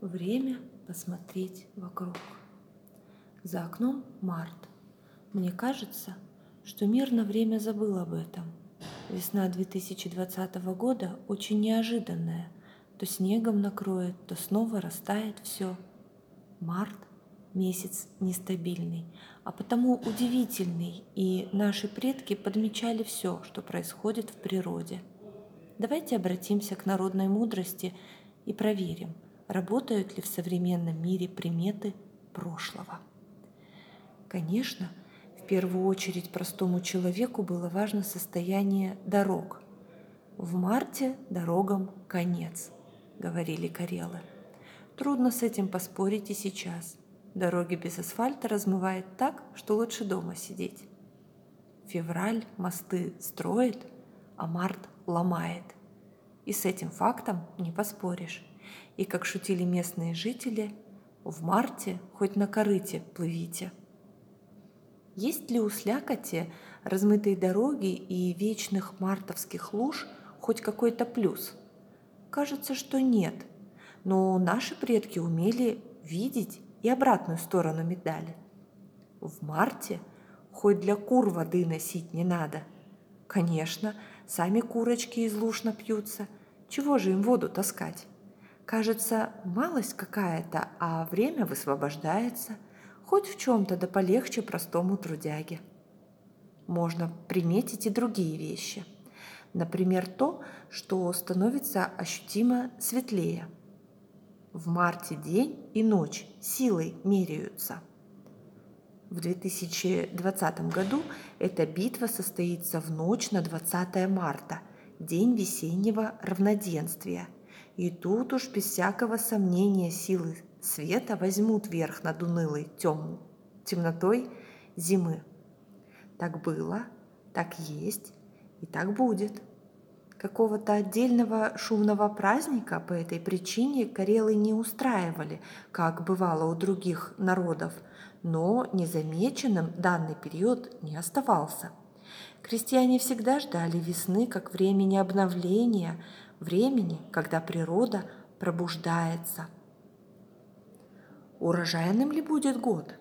Время посмотреть вокруг. За окном март. Мне кажется, что мир на время забыл об этом. Весна 2020 года очень неожиданная. То снегом накроет, то снова растает все. Март – месяц нестабильный, а потому удивительный, и наши предки подмечали все, что происходит в природе. Давайте обратимся к народной мудрости и проверим, работают ли в современном мире приметы прошлого. Конечно, в первую очередь простому человеку было важно состояние дорог. В марте дорогам конец, говорили карелы. Трудно с этим поспорить и сейчас. Дороги без асфальта размывает так, что лучше дома сидеть. Февраль мосты строит, а март ломает. И с этим фактом не поспоришь. И, как шутили местные жители, в марте хоть на корыте плывите – есть ли у слякоти, размытой дороги и вечных мартовских луж хоть какой-то плюс? Кажется, что нет. Но наши предки умели видеть и обратную сторону медали. В марте хоть для кур воды носить не надо. Конечно, сами курочки из луж напьются. Чего же им воду таскать? Кажется, малость какая-то, а время высвобождается – хоть в чем-то да полегче простому трудяге. Можно приметить и другие вещи. Например, то, что становится ощутимо светлее. В марте день и ночь силой меряются. В 2020 году эта битва состоится в ночь на 20 марта, день весеннего равноденствия. И тут уж без всякого сомнения силы света возьмут верх над унылой тем, темнотой зимы. Так было, так есть и так будет. Какого-то отдельного шумного праздника по этой причине карелы не устраивали, как бывало у других народов, но незамеченным данный период не оставался. Крестьяне всегда ждали весны как времени обновления, времени, когда природа пробуждается – урожайным ли будет год?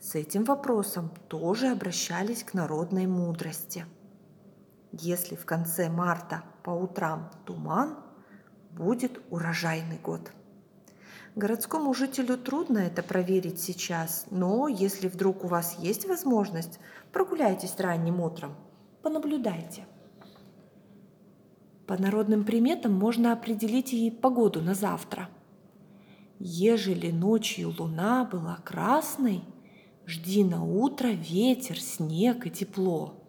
С этим вопросом тоже обращались к народной мудрости. Если в конце марта по утрам туман, будет урожайный год. Городскому жителю трудно это проверить сейчас, но если вдруг у вас есть возможность, прогуляйтесь ранним утром, понаблюдайте. По народным приметам можно определить и погоду на завтра – Ежели ночью луна была красной, жди на утро ветер, снег и тепло.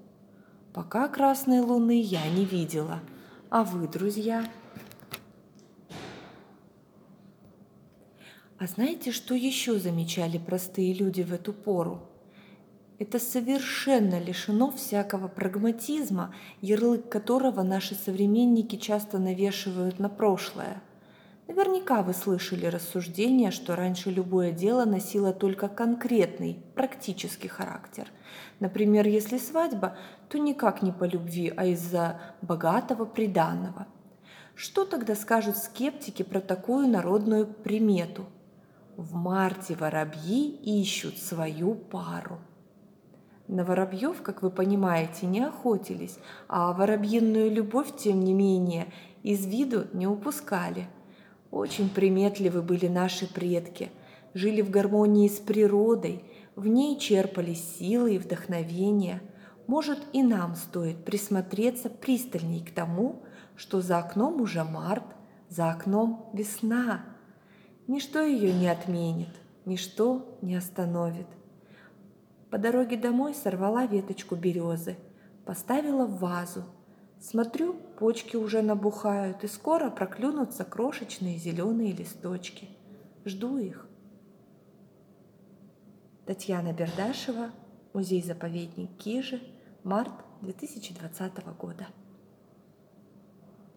Пока красной луны я не видела. А вы, друзья? А знаете, что еще замечали простые люди в эту пору? Это совершенно лишено всякого прагматизма, ярлык которого наши современники часто навешивают на прошлое – Наверняка вы слышали рассуждение, что раньше любое дело носило только конкретный, практический характер. Например, если свадьба, то никак не по любви, а из-за богатого приданного. Что тогда скажут скептики про такую народную примету? В марте воробьи ищут свою пару. На воробьев, как вы понимаете, не охотились, а воробьиную любовь, тем не менее, из виду не упускали – очень приметливы были наши предки, жили в гармонии с природой, в ней черпали силы и вдохновение. Может, и нам стоит присмотреться пристальней к тому, что за окном уже март, за окном весна. Ничто ее не отменит, ничто не остановит. По дороге домой сорвала веточку березы, поставила в вазу – Смотрю, почки уже набухают, и скоро проклюнутся крошечные зеленые листочки. Жду их. Татьяна Бердашева, музей-заповедник Кижи, март 2020 года.